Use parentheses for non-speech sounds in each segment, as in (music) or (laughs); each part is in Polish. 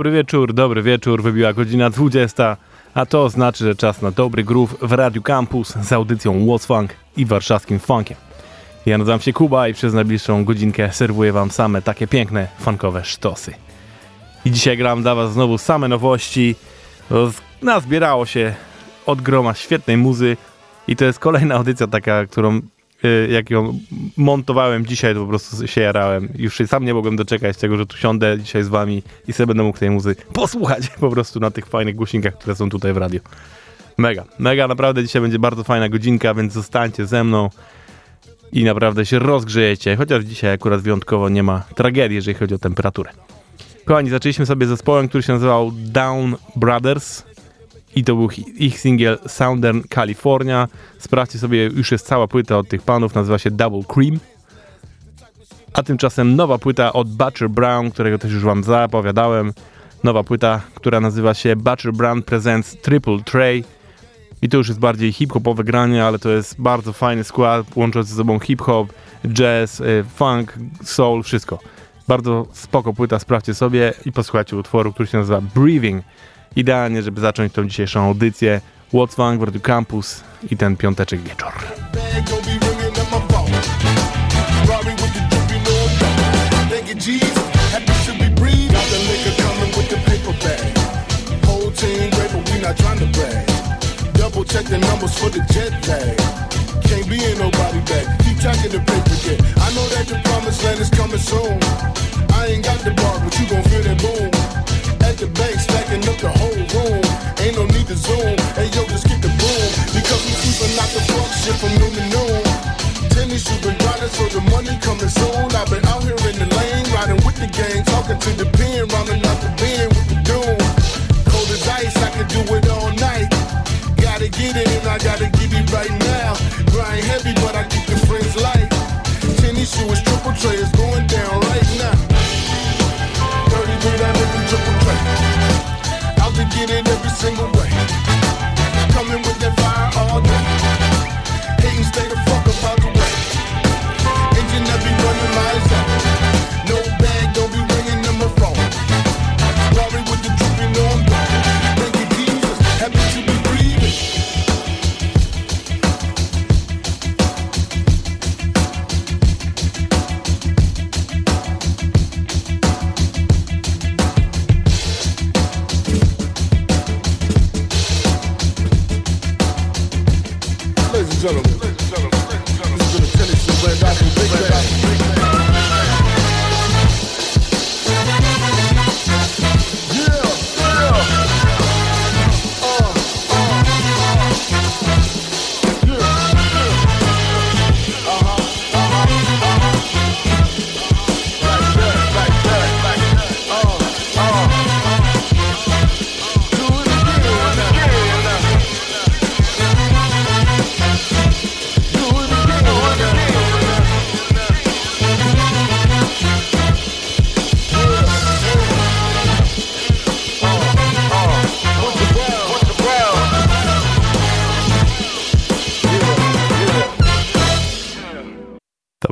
Dobry wieczór, dobry wieczór, wybiła godzina 20, a to znaczy, że czas na dobry groove w Radiu Campus z audycją What's Funk i warszawskim funkiem. Ja nazywam się Kuba i przez najbliższą godzinkę serwuję wam same takie piękne, funkowe sztosy. I dzisiaj gram dla was znowu same nowości. Nazbierało się od groma świetnej muzy i to jest kolejna audycja taka, którą jak ją montowałem dzisiaj, to po prostu się jarałem. Już sam nie mogłem doczekać tego, że tu siądę dzisiaj z wami i sobie będę mógł tej muzy posłuchać (laughs) po prostu na tych fajnych głośnikach, które są tutaj w radio. Mega, mega, naprawdę dzisiaj będzie bardzo fajna godzinka, więc zostańcie ze mną i naprawdę się rozgrzejecie, chociaż dzisiaj akurat wyjątkowo nie ma tragedii, jeżeli chodzi o temperaturę. Kochani, zaczęliśmy sobie zespołem, który się nazywał Down Brothers i to był ich singiel Southern California. Sprawdźcie sobie, już jest cała płyta od tych panów, nazywa się Double Cream. A tymczasem nowa płyta od Butcher Brown, którego też już wam zapowiadałem. Nowa płyta, która nazywa się Butcher Brown Presents Triple Tray. I to już jest bardziej hip-hopowe granie, ale to jest bardzo fajny skład, łączący ze sobą hip-hop, jazz, y, funk, soul, wszystko. Bardzo spoko płyta, sprawdźcie sobie i posłuchajcie utworu, który się nazywa Breathing. Idealnie, żeby zacząć tą dzisiejszą audycję. What's w Radio Campus i ten piąteczek wieczór. Check the numbers for the jet lag. Can't be in nobody back. Keep tracking the paper. I know that the promised land is coming soon. I ain't got the bar, but you gon' feel that boom. The bank, stacking up the whole room. Ain't no need to zoom. Hey yo, just get the boom. Because we keeping out the fuck shit from noon to noon. Tennis shoes been grinding, so the money coming soon. I've been out here in the lane, riding with the gang, talking to the pen, rounding out the bend with the doom. Cold as ice, I can do it all night. Gotta get it and I gotta get it right now. Grind heavy, but I keep the friends light. Tennis shoes, triple tray is going down get every single way.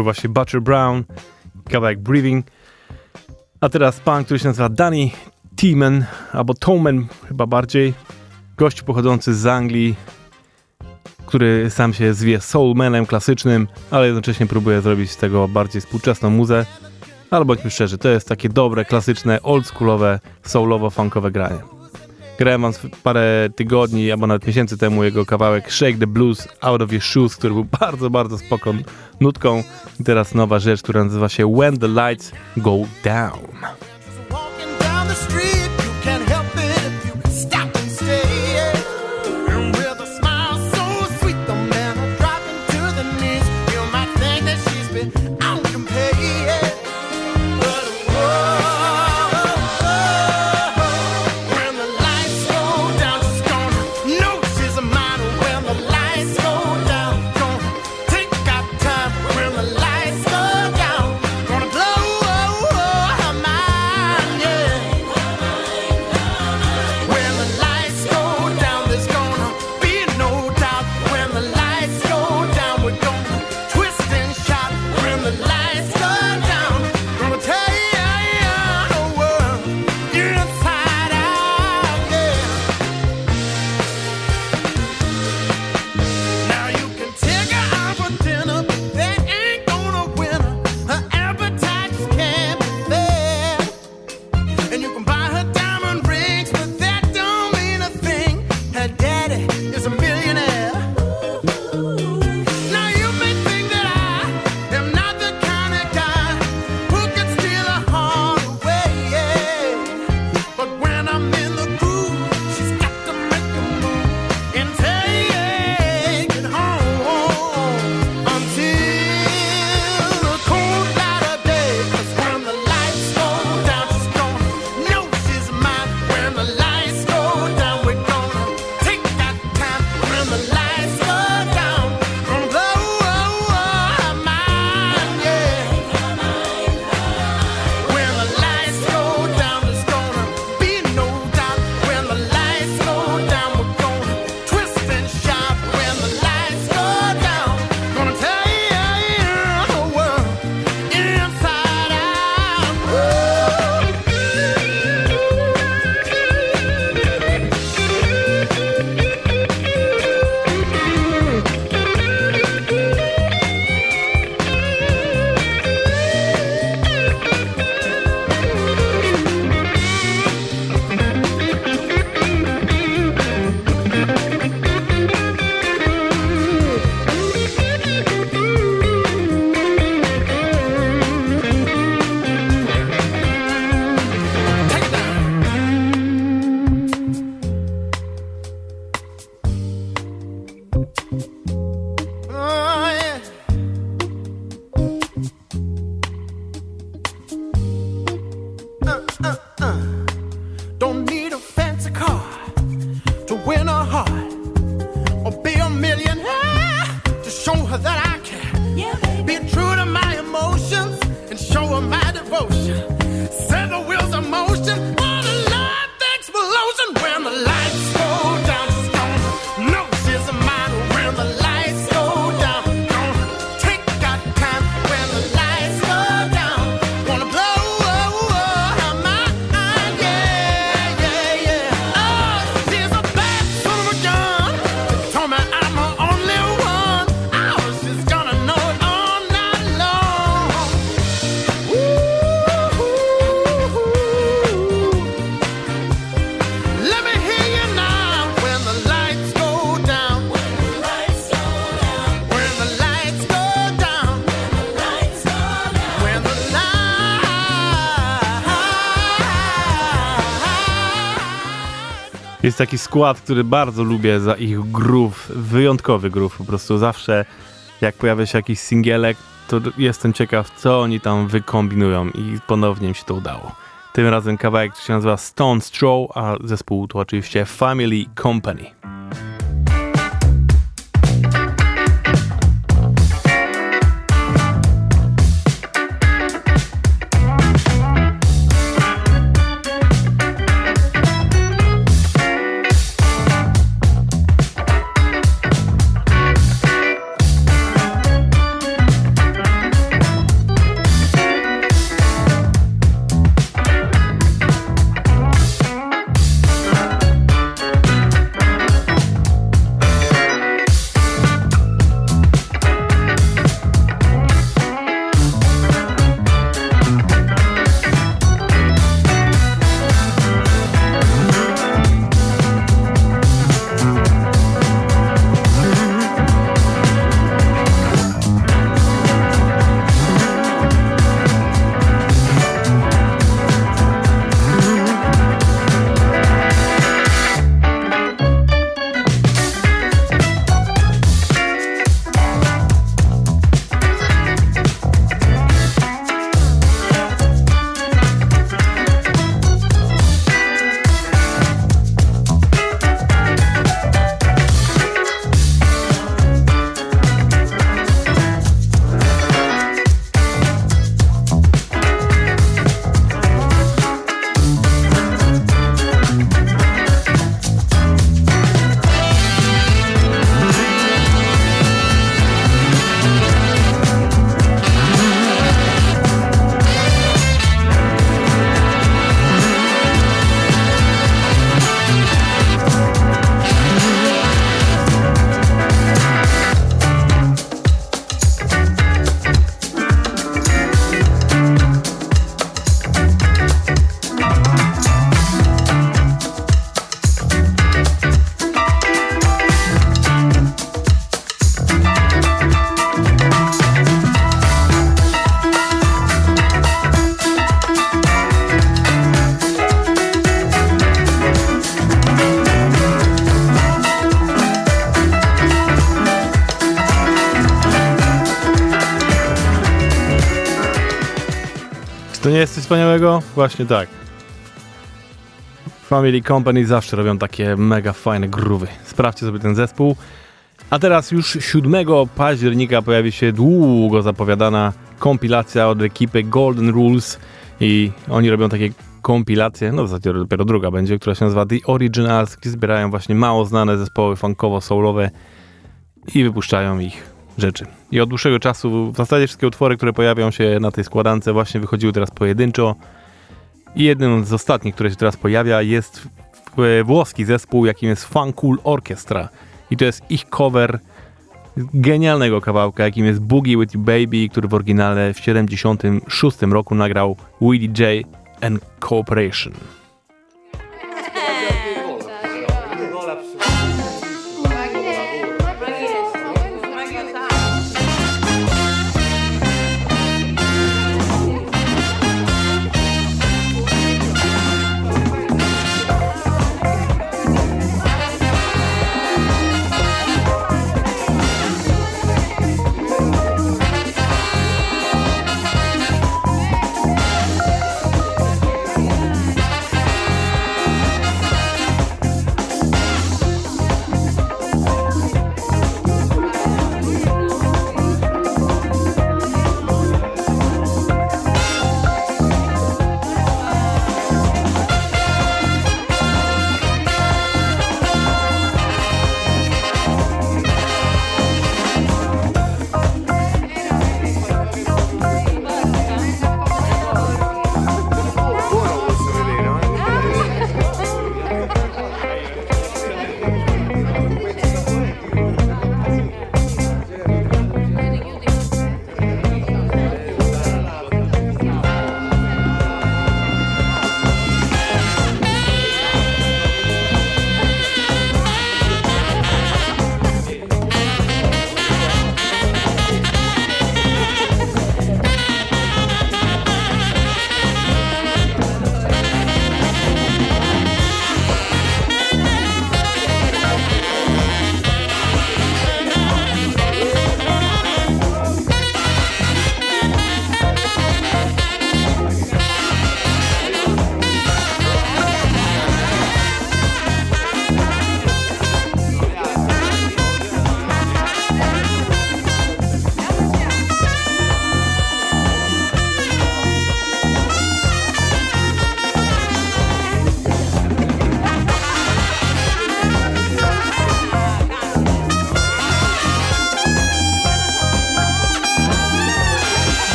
Był właśnie Butcher Brown, kawałek Breathing. A teraz pan, który się nazywa Danny Teeman, albo Toman chyba bardziej. Gość pochodzący z Anglii, który sam się zwie soulmanem klasycznym, ale jednocześnie próbuje zrobić z tego bardziej współczesną muzę. Ale bądźmy szczerzy, to jest takie dobre, klasyczne, oldschoolowe, soulowo-funkowe granie. Grałem wam parę tygodni albo nawet miesięcy temu jego kawałek Shake the Blues Out of Your Shoes, który był bardzo, bardzo spoko nutką. I teraz nowa rzecz, która nazywa się When the Lights Go Down. to win her heart or be a millionaire to show her that I. taki skład, który bardzo lubię za ich groove, wyjątkowy groove. Po prostu zawsze jak pojawia się jakiś singielek, to jestem ciekaw, co oni tam wykombinują i ponownie im się to udało. Tym razem kawałek się nazywa Stone Straw, a zespół to oczywiście Family Company. Wspaniałego? Właśnie tak. Family Company zawsze robią takie mega fajne groowy. Sprawdźcie sobie ten zespół. A teraz już 7 października pojawi się długo zapowiadana kompilacja od ekipy Golden Rules i oni robią takie kompilacje, no w zasadzie dopiero druga będzie, która się nazywa The Originals, gdzie zbierają właśnie mało znane zespoły funkowo-soulowe i wypuszczają ich rzeczy. I od dłuższego czasu w zasadzie wszystkie utwory, które pojawią się na tej składance właśnie wychodziły teraz pojedynczo i jednym z ostatnich, które się teraz pojawia jest w- włoski zespół, jakim jest Funkul Orchestra i to jest ich cover genialnego kawałka, jakim jest Boogie With You Baby, który w oryginale w 76 roku nagrał Willie J and Corporation.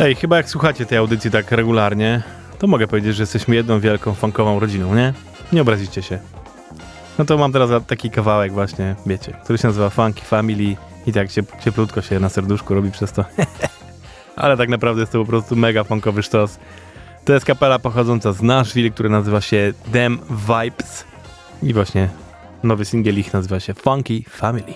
Ej, chyba jak słuchacie tej audycji tak regularnie, to mogę powiedzieć, że jesteśmy jedną wielką funkową rodziną, nie? Nie obrazicie się. No to mam teraz taki kawałek właśnie, wiecie, który się nazywa Funky Family i tak ciep- cieplutko się na serduszku robi przez to. (laughs) Ale tak naprawdę jest to po prostu mega funkowy sztos. To jest kapela pochodząca z Nashville, która nazywa się Them Vibes i właśnie nowy singiel ich nazywa się Funky Family.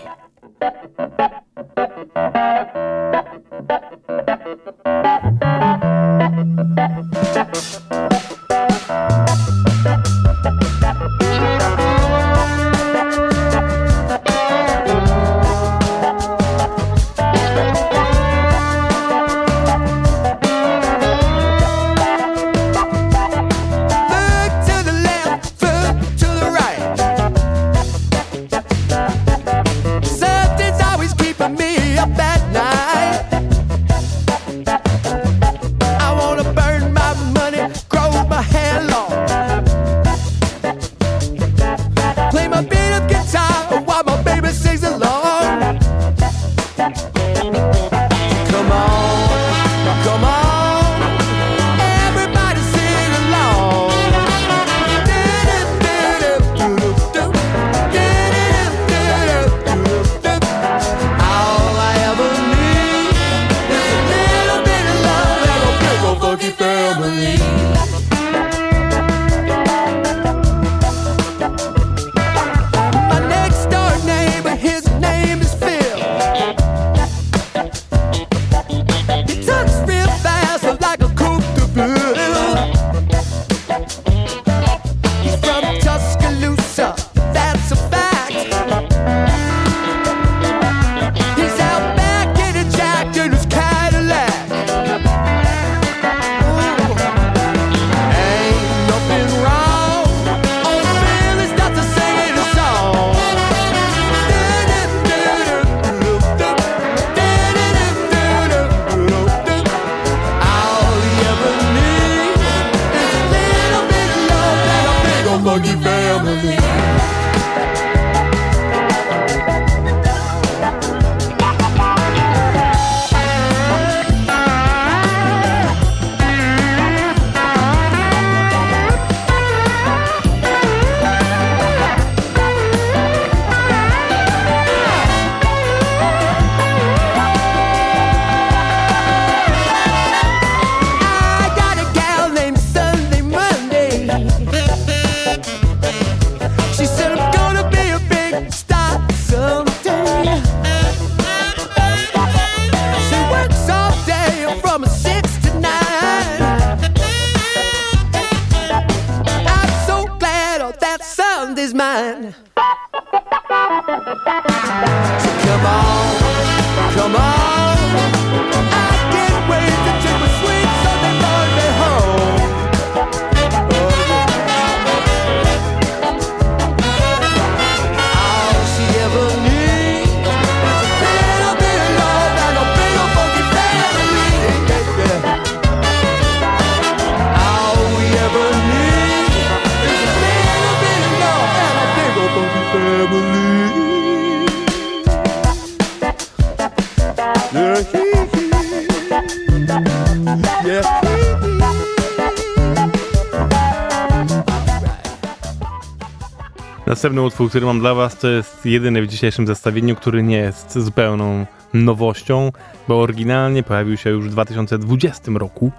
Następny utwór, który mam dla was, to jest jedyny w dzisiejszym zestawieniu, który nie jest zupełną nowością, bo oryginalnie pojawił się już w 2020 roku.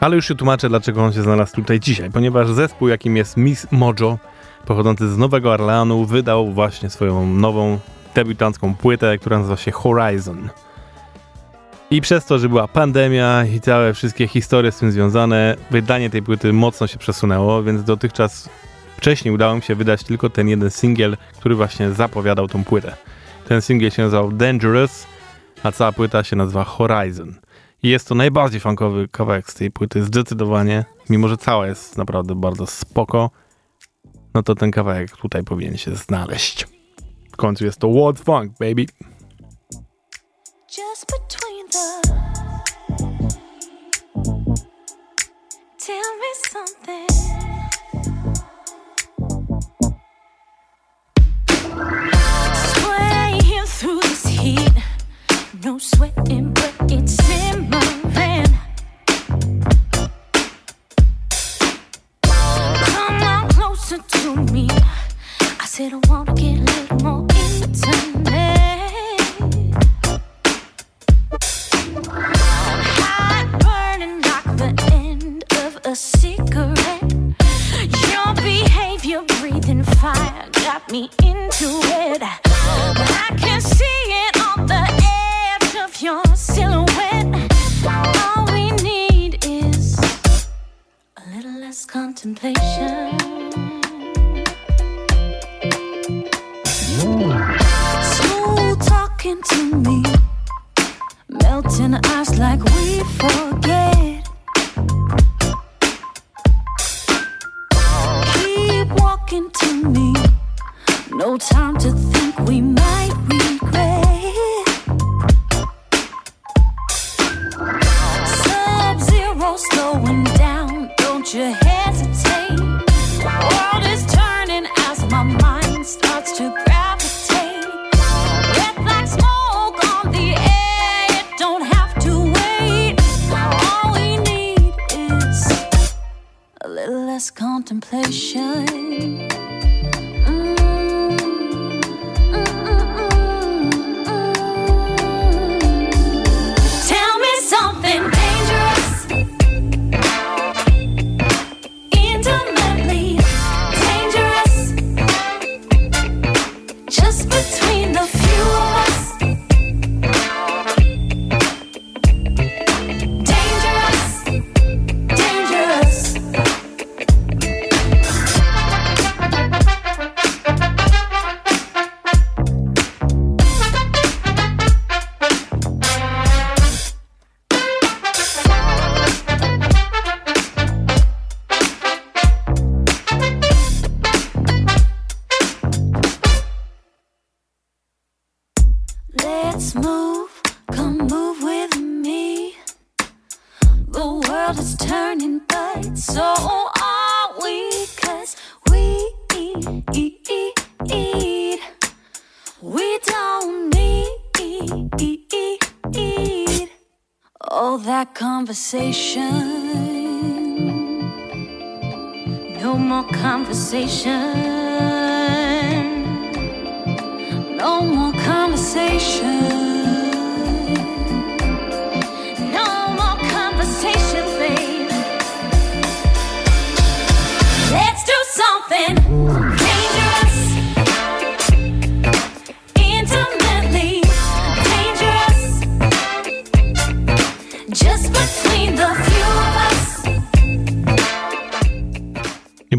Ale już się tłumaczę, dlaczego on się znalazł tutaj dzisiaj, ponieważ zespół, jakim jest Miss Mojo, pochodzący z Nowego Orleanu, wydał właśnie swoją nową, debiutancką płytę, która nazywa się Horizon. I przez to, że była pandemia i całe wszystkie historie z tym związane, wydanie tej płyty mocno się przesunęło, więc dotychczas wcześniej udało mi się wydać tylko ten jeden singiel, który właśnie zapowiadał tą płytę. Ten singiel się nazywał Dangerous, a cała płyta się nazywa Horizon. I jest to najbardziej funkowy kawałek z tej płyty, zdecydowanie. Mimo, że cała jest naprawdę bardzo spoko, no to ten kawałek tutaj powinien się znaleźć. W końcu jest to World Funk, baby. Just between the Tell me something Swaying through this heat, no sweating, but it's simmering. Come on closer to me. I said I wanna get. me into it. But I can see it on the edge of your silhouette. All we need is a little less contemplation. We don't need all that conversation. No more conversation. No more conversation.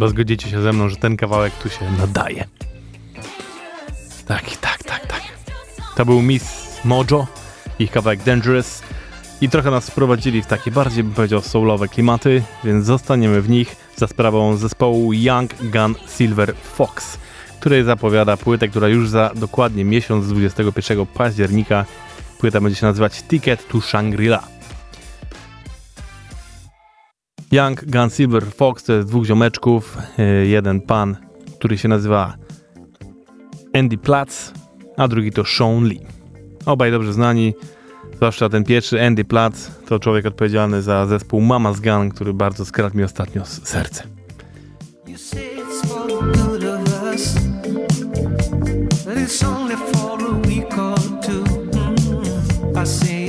Chyba zgodzicie się ze mną, że ten kawałek tu się nadaje. Tak, tak, tak, tak. To był Miss Mojo, ich kawałek Dangerous i trochę nas wprowadzili w takie bardziej, bym powiedział, soulowe klimaty, więc zostaniemy w nich za sprawą zespołu Young Gun Silver Fox, który zapowiada płytę, która już za dokładnie miesiąc, 21 października, płyta będzie się nazywać Ticket to Shangri-La. Young Gunsilver Fox to jest dwóch ziomeczków. Y, jeden pan, który się nazywa Andy Platz, a drugi to Sean Lee. Obaj dobrze znani, zwłaszcza ten pierwszy Andy Platz to człowiek odpowiedzialny za zespół Mama's Gun, który bardzo skradł mi ostatnio serce. I say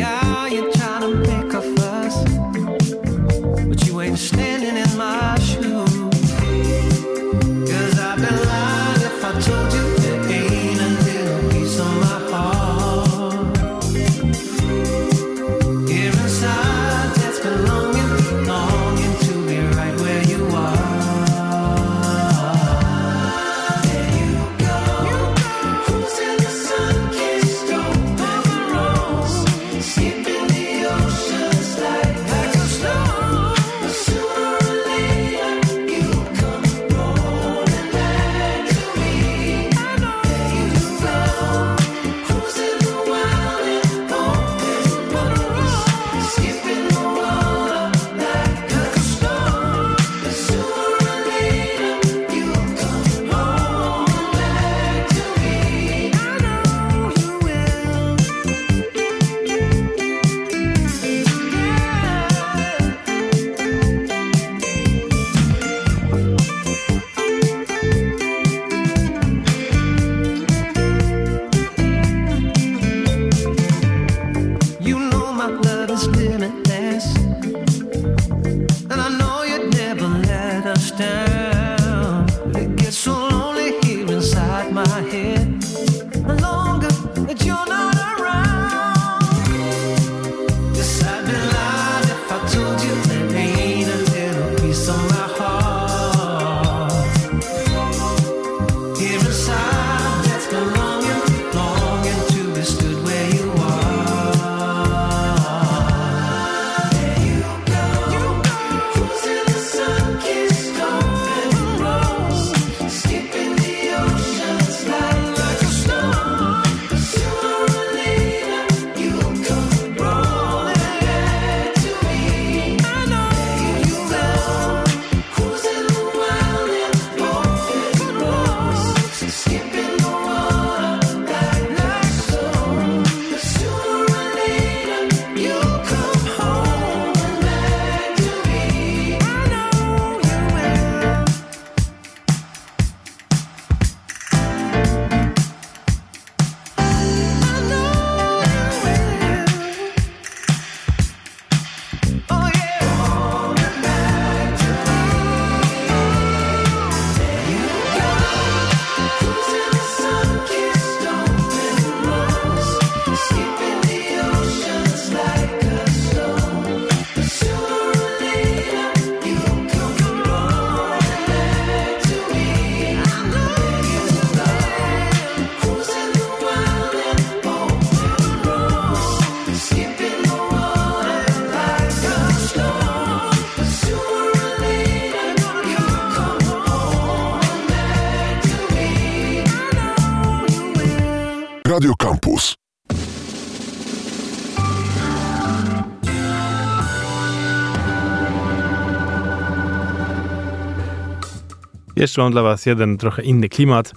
Jeszcze mam dla was jeden trochę inny klimat,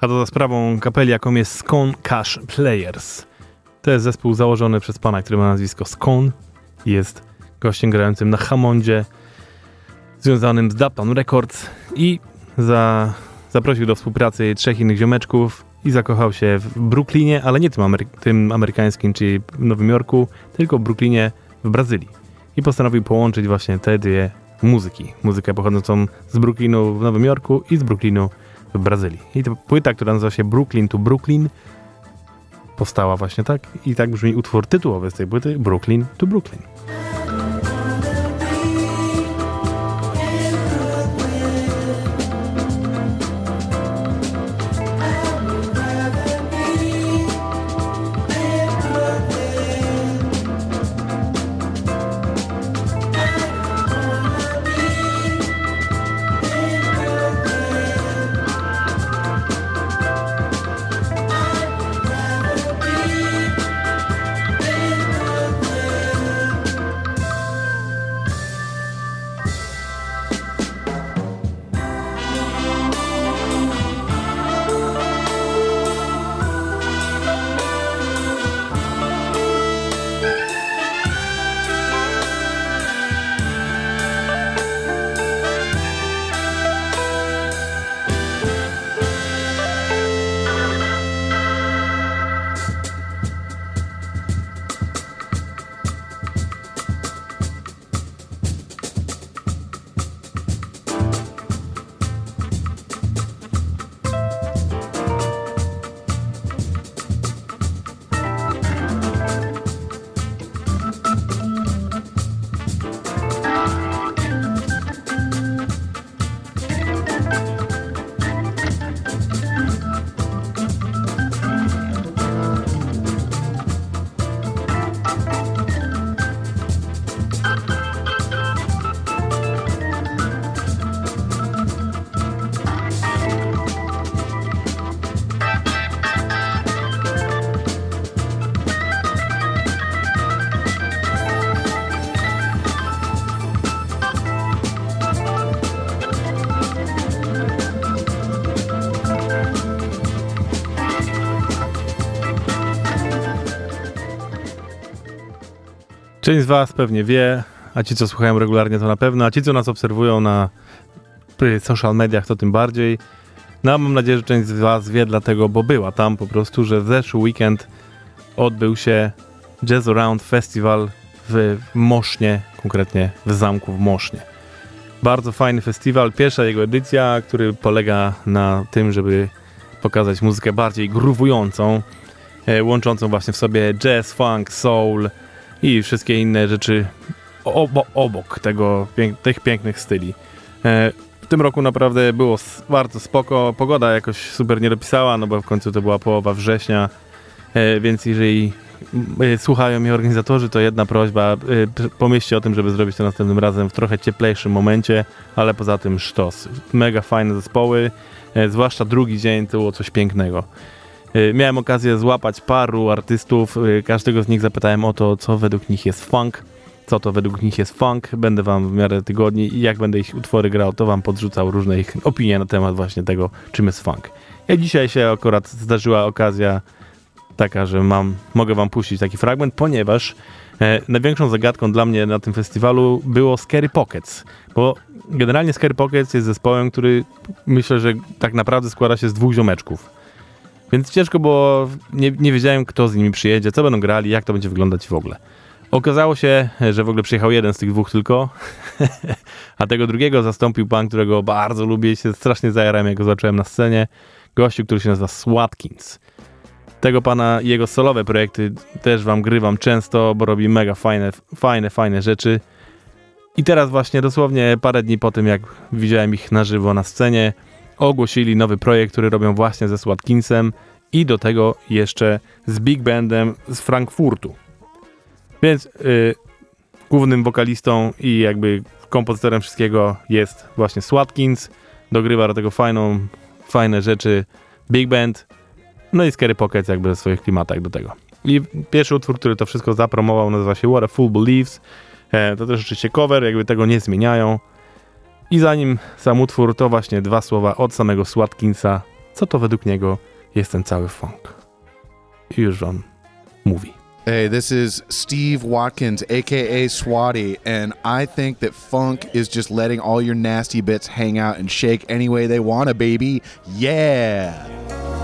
a to za sprawą kapeli, jaką jest Scone Cash Players. To jest zespół założony przez pana, który ma nazwisko Scone. Jest gościem grającym na Hammondzie, związanym z Dapton Records i za, zaprosił do współpracy trzech innych ziomeczków i zakochał się w Brooklynie, ale nie tym, amery tym amerykańskim, czyli Nowym Jorku, tylko Brooklynie w Brazylii. I postanowił połączyć właśnie te dwie muzyki. Muzykę pochodzącą z Brooklynu w Nowym Jorku i z Brooklynu w Brazylii. I to płyta, która nazywa się Brooklyn to Brooklyn, powstała właśnie tak i tak brzmi utwór tytułowy z tej płyty Brooklyn to Brooklyn. Część z Was pewnie wie, a ci, co słuchają regularnie, to na pewno, a ci, co nas obserwują na social mediach, to tym bardziej. No, mam nadzieję, że część z Was wie, dlatego, bo była tam po prostu, że w zeszły weekend odbył się Jazz Around Festival w Mosznie, konkretnie w zamku w Mosznie. Bardzo fajny festiwal, pierwsza jego edycja, który polega na tym, żeby pokazać muzykę bardziej gruwującą, e, łączącą właśnie w sobie jazz, funk, soul, i wszystkie inne rzeczy obo, obok tego, pięk, tych pięknych styli. E, w tym roku naprawdę było bardzo spoko. Pogoda jakoś super nie dopisała, no bo w końcu to była połowa września, e, więc jeżeli e, słuchają mnie organizatorzy, to jedna prośba, e, pomyślcie o tym, żeby zrobić to następnym razem w trochę cieplejszym momencie, ale poza tym sztos. Mega fajne zespoły, e, zwłaszcza drugi dzień to było coś pięknego. Y, Miałem okazję złapać paru artystów, y, każdego z nich zapytałem o to, co według nich jest funk, co to według nich jest funk. Będę wam w miarę tygodni i jak będę ich utwory grał, to wam podrzucał różne ich opinie na temat właśnie tego, czym jest funk. Ja dzisiaj się akurat zdarzyła okazja taka, że mam, mogę wam puścić taki fragment, ponieważ e, największą zagadką dla mnie na tym festiwalu było Scary Pockets, bo generalnie Scary Pockets jest zespołem, który myślę, że tak naprawdę składa się z dwóch ziomeczków. Więc ciężko było, nie, nie wiedziałem kto z nimi przyjedzie, co będą grali, jak to będzie wyglądać w ogóle. Okazało się, że w ogóle przyjechał jeden z tych dwóch tylko, (laughs) a tego drugiego zastąpił pan, którego bardzo lubię i się strasznie zajarałem, jak go zobaczyłem na scenie. Gościu, który się nazywa Swatkins. Tego pana jego solowe projekty też wam grywam często, bo robi mega fajne, fajne, fajne rzeczy. I teraz właśnie dosłownie parę dni po tym, jak widziałem ich na żywo na scenie, ogłosili nowy projekt, który robią właśnie ze Swatkinsem i do tego jeszcze z Big Bandem z Frankfurtu. Więc y, głównym wokalistą i jakby kompozytorem wszystkiego jest właśnie Swatkins. Dogrywa do tego fajną, fajne rzeczy Big Band. No i Scary Pockets jakby w swoich klimatach do tego. I pierwszy utwór, który to wszystko zapromował nazywa się What a Fool Believes. E, to też oczywiście cover, jakby tego nie zmieniają. I zanim sam utwór, to właśnie dwa słowa od samego Swatkinsa, co to według niego jest ten cały funk. I już on mówi. Hey, this is Steve Watkins, aka Swatty, and I think that funk is just letting all your nasty bits hang out and shake any way they wanna, baby. Yeah!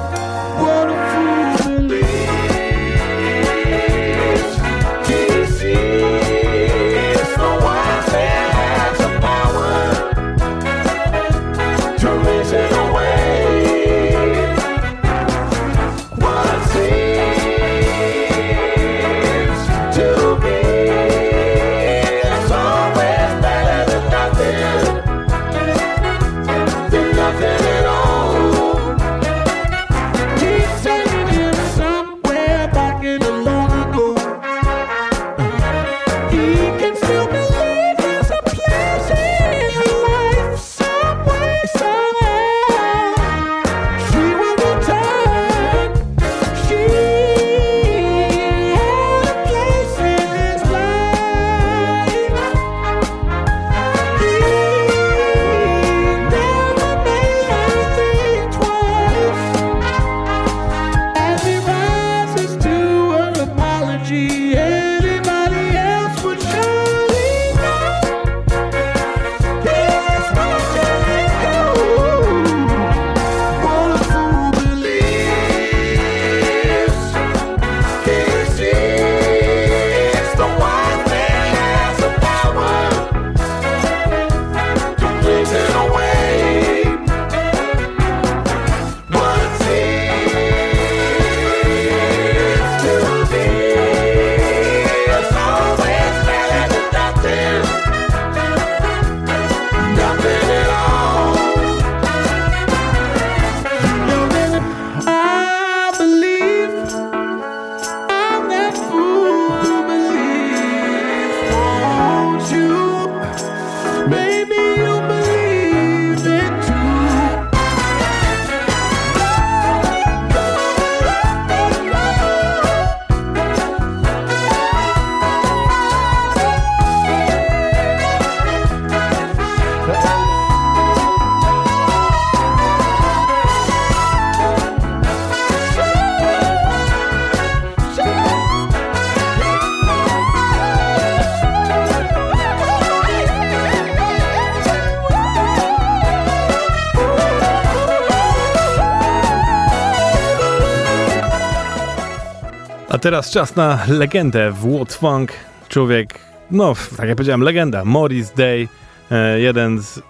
Teraz czas na legendę w What Funk. Człowiek, no, tak jak powiedziałem, legenda. Morris Day, e, jeden z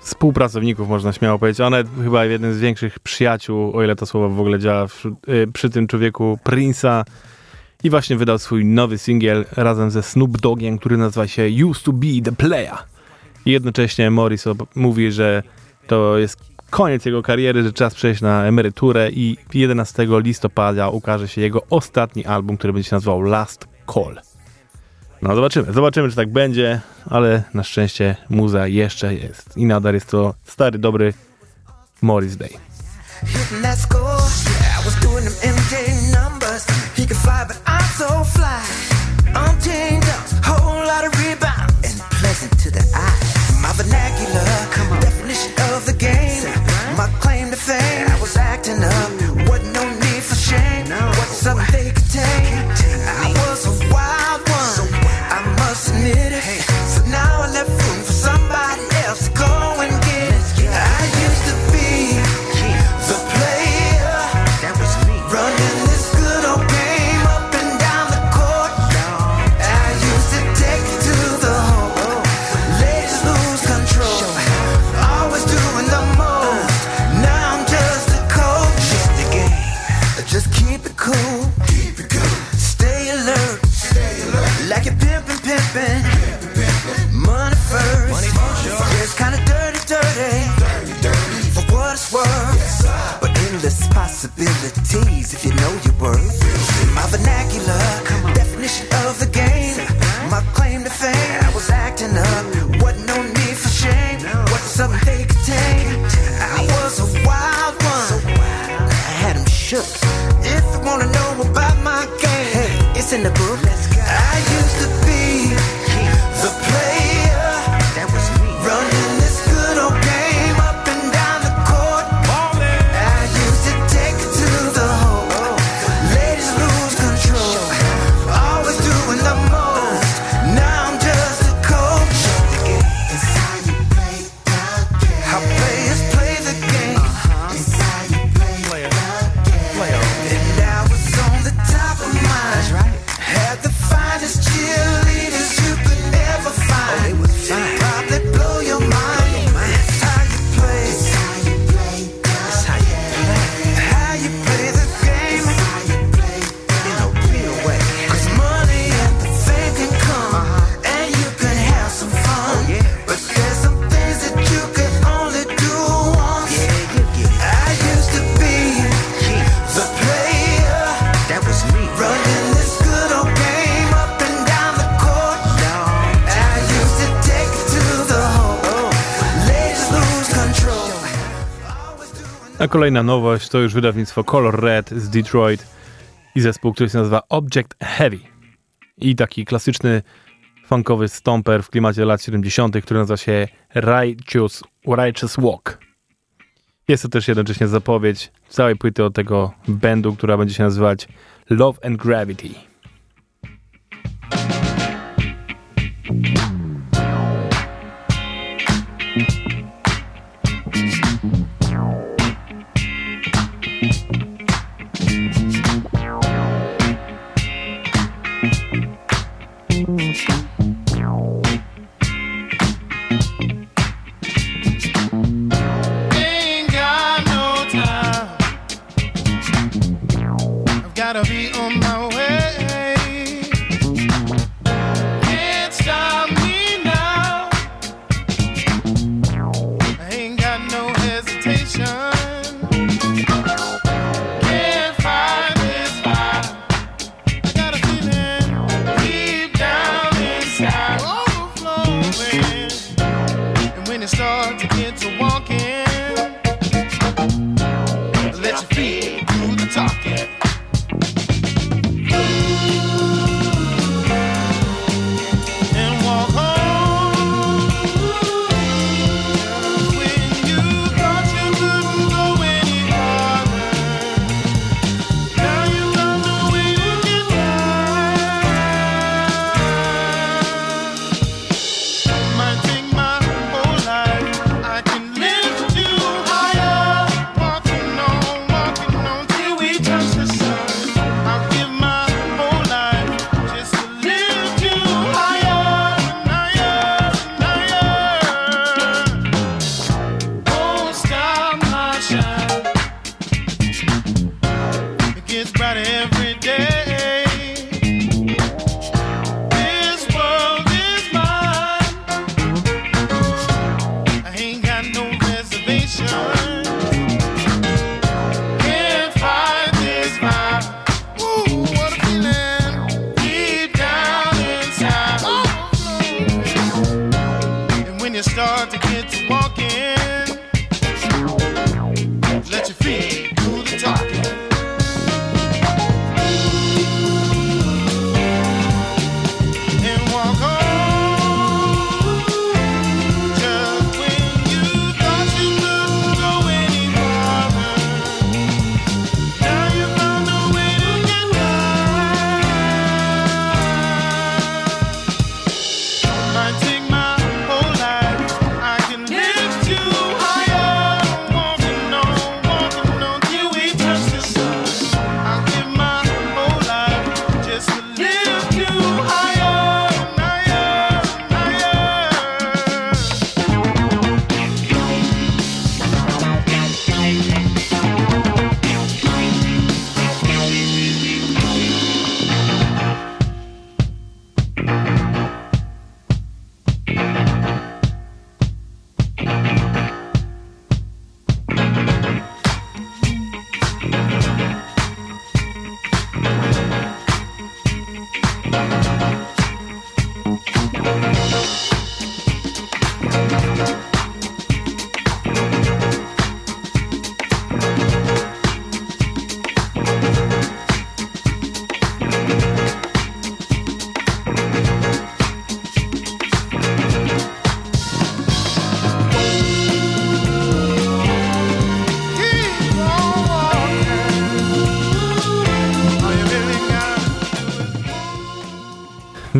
współpracowników, można śmiało powiedzieć, a nawet chyba jeden z większych przyjaciół, o ile to słowo w ogóle działa wśród, e, przy tym człowieku, Prince'a. I właśnie wydał swój nowy singiel razem ze Snoop Doggiem, który nazywa się Used to be the Player. I jednocześnie Morris mówi, że to jest koniec jego kariery, że czas przejść na emeryturę i 11 listopada ukaże się jego ostatni album, który będzie się nazywał Last Call. No zobaczymy, zobaczymy czy tak będzie, ale na szczęście muza jeszcze jest i nadal jest to stary, dobry Morris Day. I'm so fly. I'm possibilities if you know your worth. My vernacular, definition of the game. My claim to fame, I was acting up. Wasn't no need for shame. What's something they could take? I was a wild one. I had had 'em shook. If you wanna know about my game, it's in the book. Kolejna nowość to już wydawnictwo Color Red z Detroit i zespół, który się nazywa Object Heavy. I taki klasyczny funkowy stomper w klimacie lat 70., który nazywa się Righteous, Righteous Walk. Jest to też jednocześnie zapowiedź całej płyty od tego bandu, która będzie się nazywać Love and Gravity.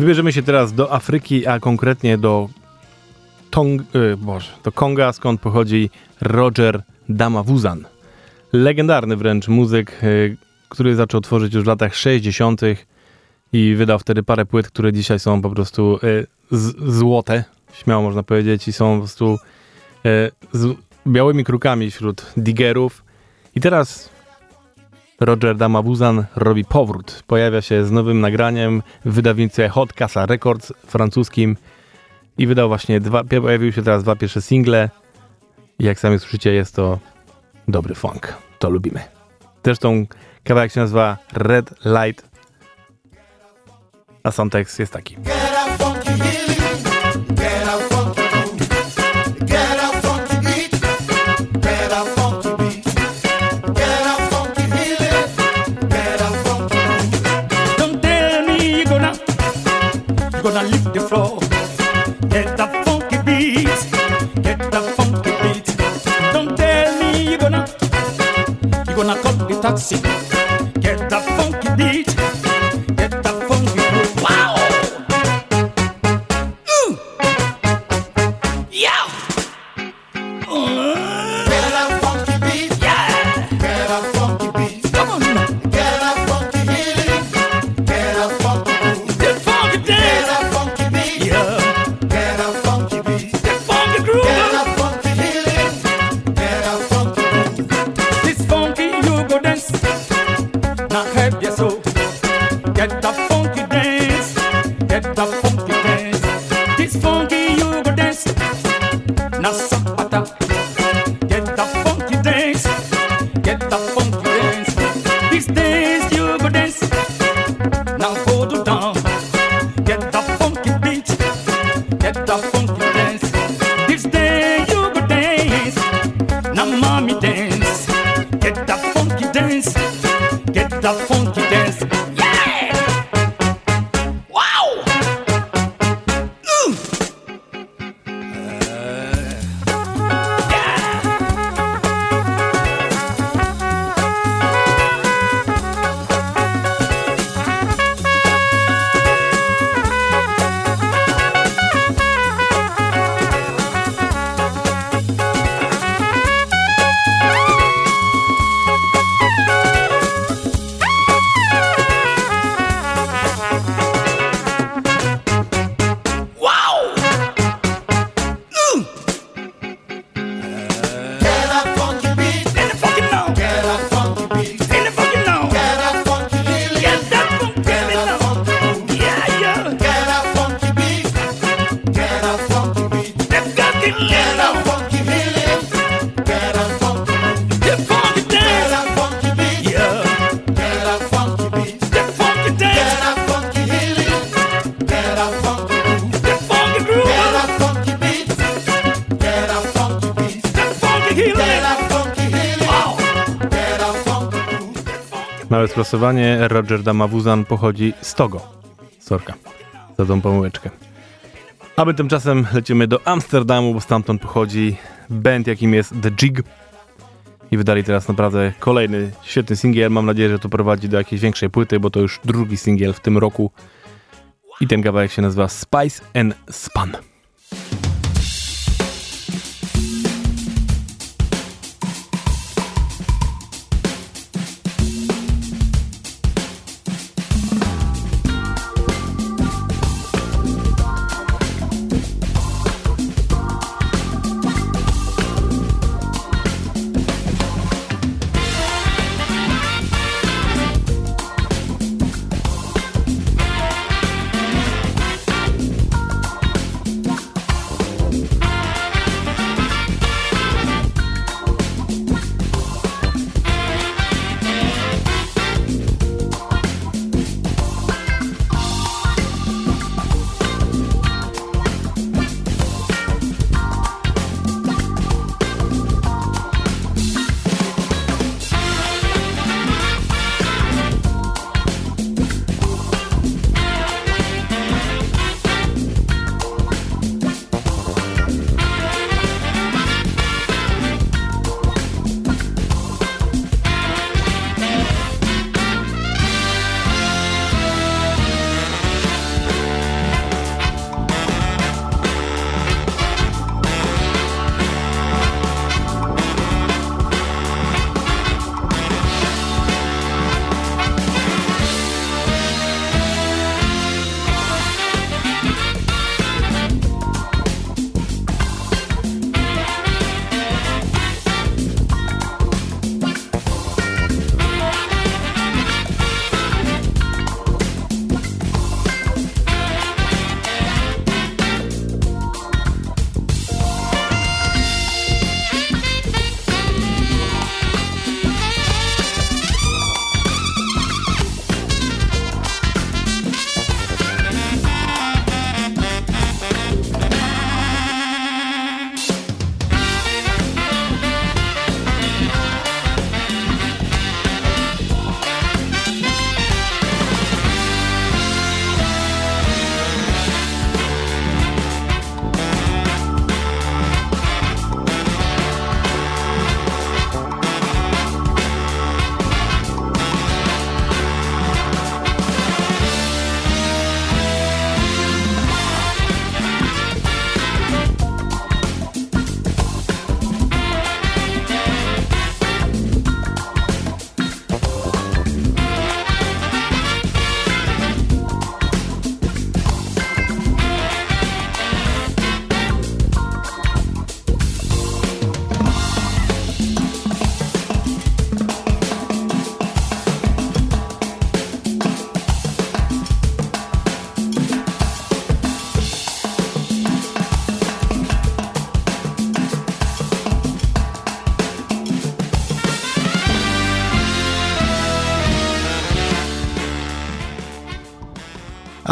Wybierzemy się teraz do Afryki, a konkretnie do Tong, y, Boże, do Konga, skąd pochodzi Roger Damawuzan. Legendarny wręcz muzyk, y, który zaczął tworzyć już w latach 60. i wydał wtedy parę płyt, które dzisiaj są po prostu y, złote, śmiało można powiedzieć, i są po prostu z białymi krukami wśród digerów. I teraz Roger Damabuzan robi powrót. Pojawia się z nowym nagraniem w wydawnictwie Hot Casa Records francuskim i wydał właśnie dwa, pojawiły się teraz dwa pierwsze single. Jak sami słyszycie, jest to dobry funk. To lubimy. Zresztą kawałek się nazywa Red Light, a sam tekst jest taki. the floor. Get the funky beat, get the funky beat. Don't tell me you're gonna, you're gonna call the taxi. zastosowanie Roger Damawuzan pochodzi z Togo. Sorka za tą pomyłeczkę. A my tymczasem lecimy do Amsterdamu, bo stamtąd pochodzi band, jakim jest The Jig. I wydali teraz naprawdę kolejny świetny singiel. Mam nadzieję, że to prowadzi do jakiejś większej płyty, bo to już drugi singiel w tym roku. I ten kawałek się nazywa Spice and Span.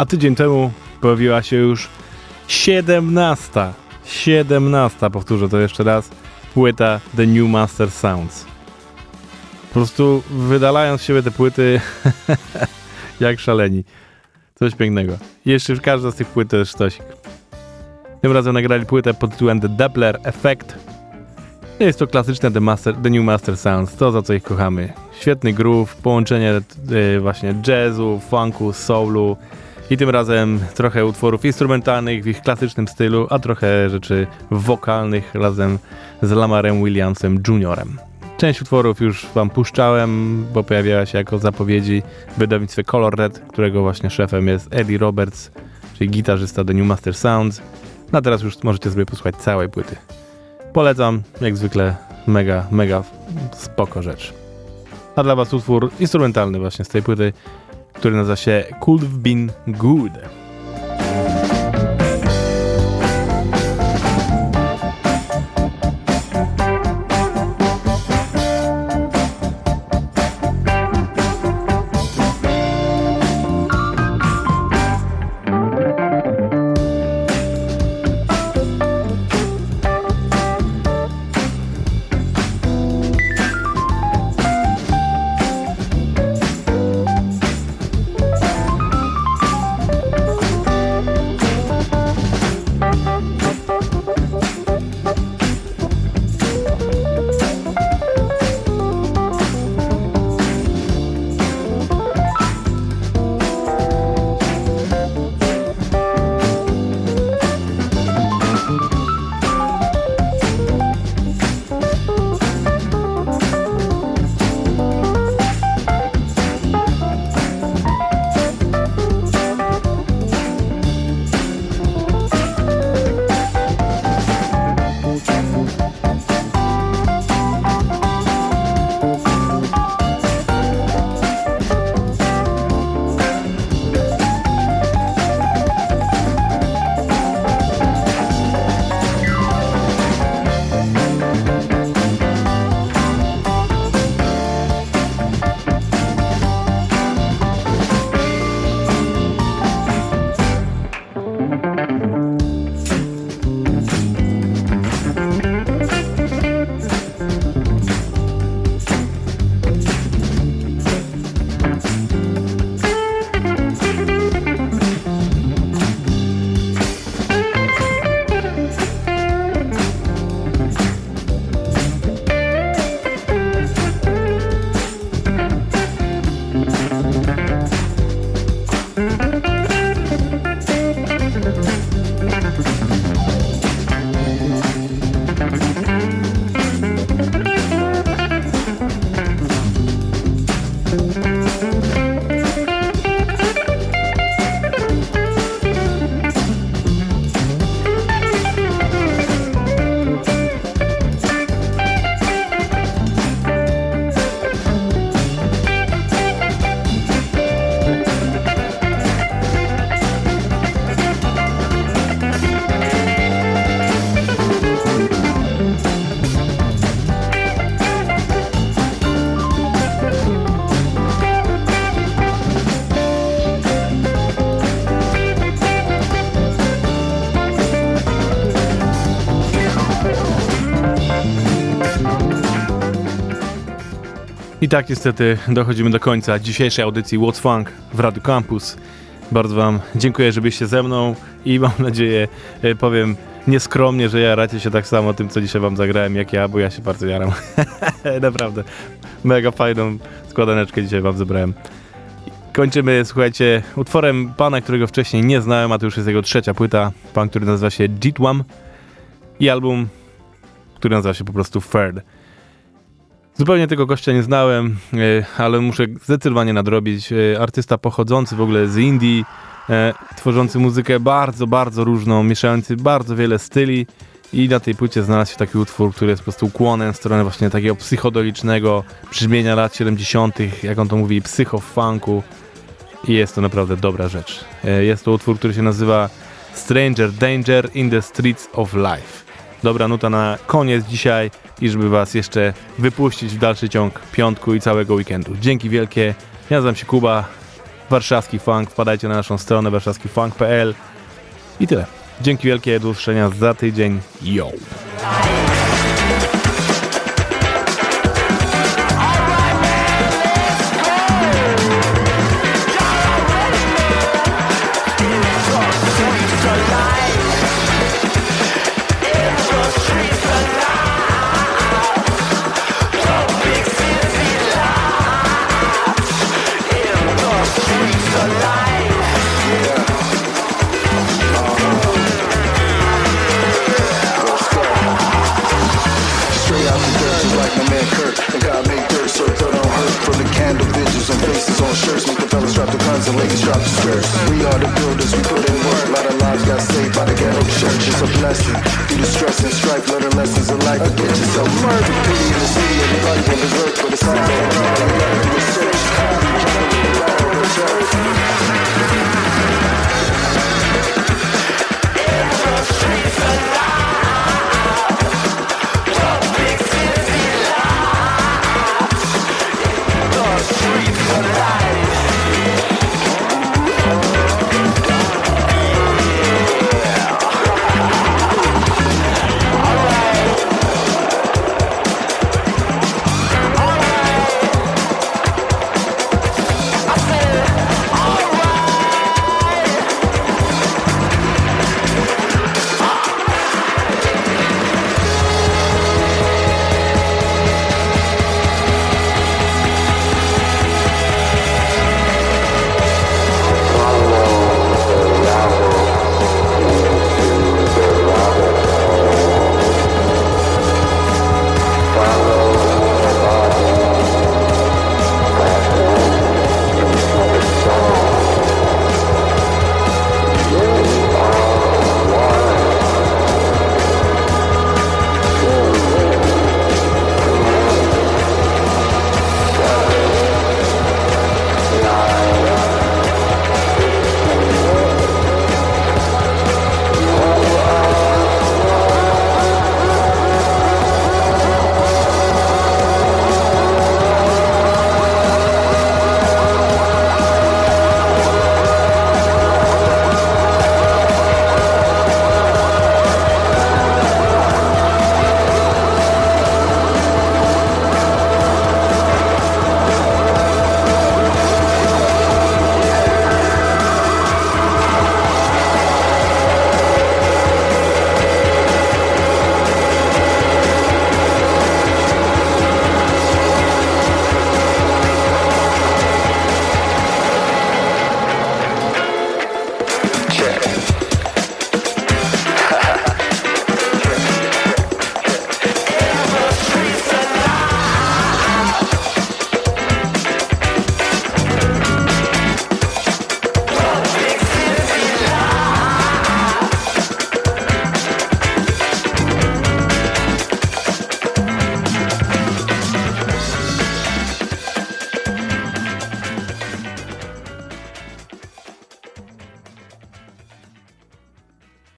A tydzień temu pojawiła się już 17. 17, powtórzę to jeszcze raz, płyta The New Master Sounds. Po prostu wydalając siebie te płyty (laughs) jak szaleni. Coś pięknego. Jeszcze każda z tych płyt to jest sztosik. Tym razem nagrali płytę pod tytułem The Doppler Effect. Jest to klasyczne The, Master, The New Master Sounds, to za co ich kochamy. Świetny groove, połączenie y, właśnie jazzu, funku, soulu i tym razem trochę utworów instrumentalnych w ich klasycznym stylu, a trochę rzeczy wokalnych razem z Lamarem Williamsem Jr. Część utworów już wam puszczałem, bo pojawiała się jako zapowiedzi w wydawnictwie Color Red, którego właśnie szefem jest Eddie Roberts, czyli gitarzysta The New Master Sounds. No a teraz już możecie sobie posłuchać całej płyty. Polecam, jak zwykle, mega, mega spoko rzecz. A dla was utwór instrumentalny właśnie z tej płyty, który nazywa się Could Have Been Good. Tak niestety dochodzimy do końca dzisiejszej audycji What's Funk w Radio Campus. Bardzo Wam dziękuję, że byliście ze mną i mam nadzieję, e, powiem nieskromnie, że jaracie się tak samo tym, co dzisiaj Wam zagrałem, jak ja, bo ja się bardzo jaram. (laughs) Naprawdę. Mega fajną składaneczkę dzisiaj Wam zebrałem. Kończymy, słuchajcie, utworem pana, którego wcześniej nie znałem, a to już jest jego trzecia płyta. Pan, który nazywa się Jitwam i album, który nazywa się po prostu Third. Zupełnie tego gościa nie znałem, e, ale muszę zdecydowanie nadrobić. E, Artysta pochodzący w ogóle z Indii, e, tworzący muzykę bardzo, bardzo różną, mieszający bardzo wiele styli i na tej płycie znalazł się taki utwór, który jest po prostu ukłonem w stronę właśnie takiego psychodolicznego brzmienia lat 70., jak on to mówi, psychofunku i jest to naprawdę dobra rzecz. Jest to utwór, który się nazywa Stranger Danger in the Streets of Life dobra nuta na koniec dzisiaj i żeby was jeszcze wypuścić w dalszy ciąg piątku i całego weekendu. Dzięki wielkie, ja nazywam się Kuba, warszawski funk, wpadajcie na naszą stronę warszawskifunk.pl i tyle. Dzięki wielkie, do usłyszenia za tydzień. Yo! lessons in life and get yourself murdered. Pity in the city, everybody the berserk for the sound of the research.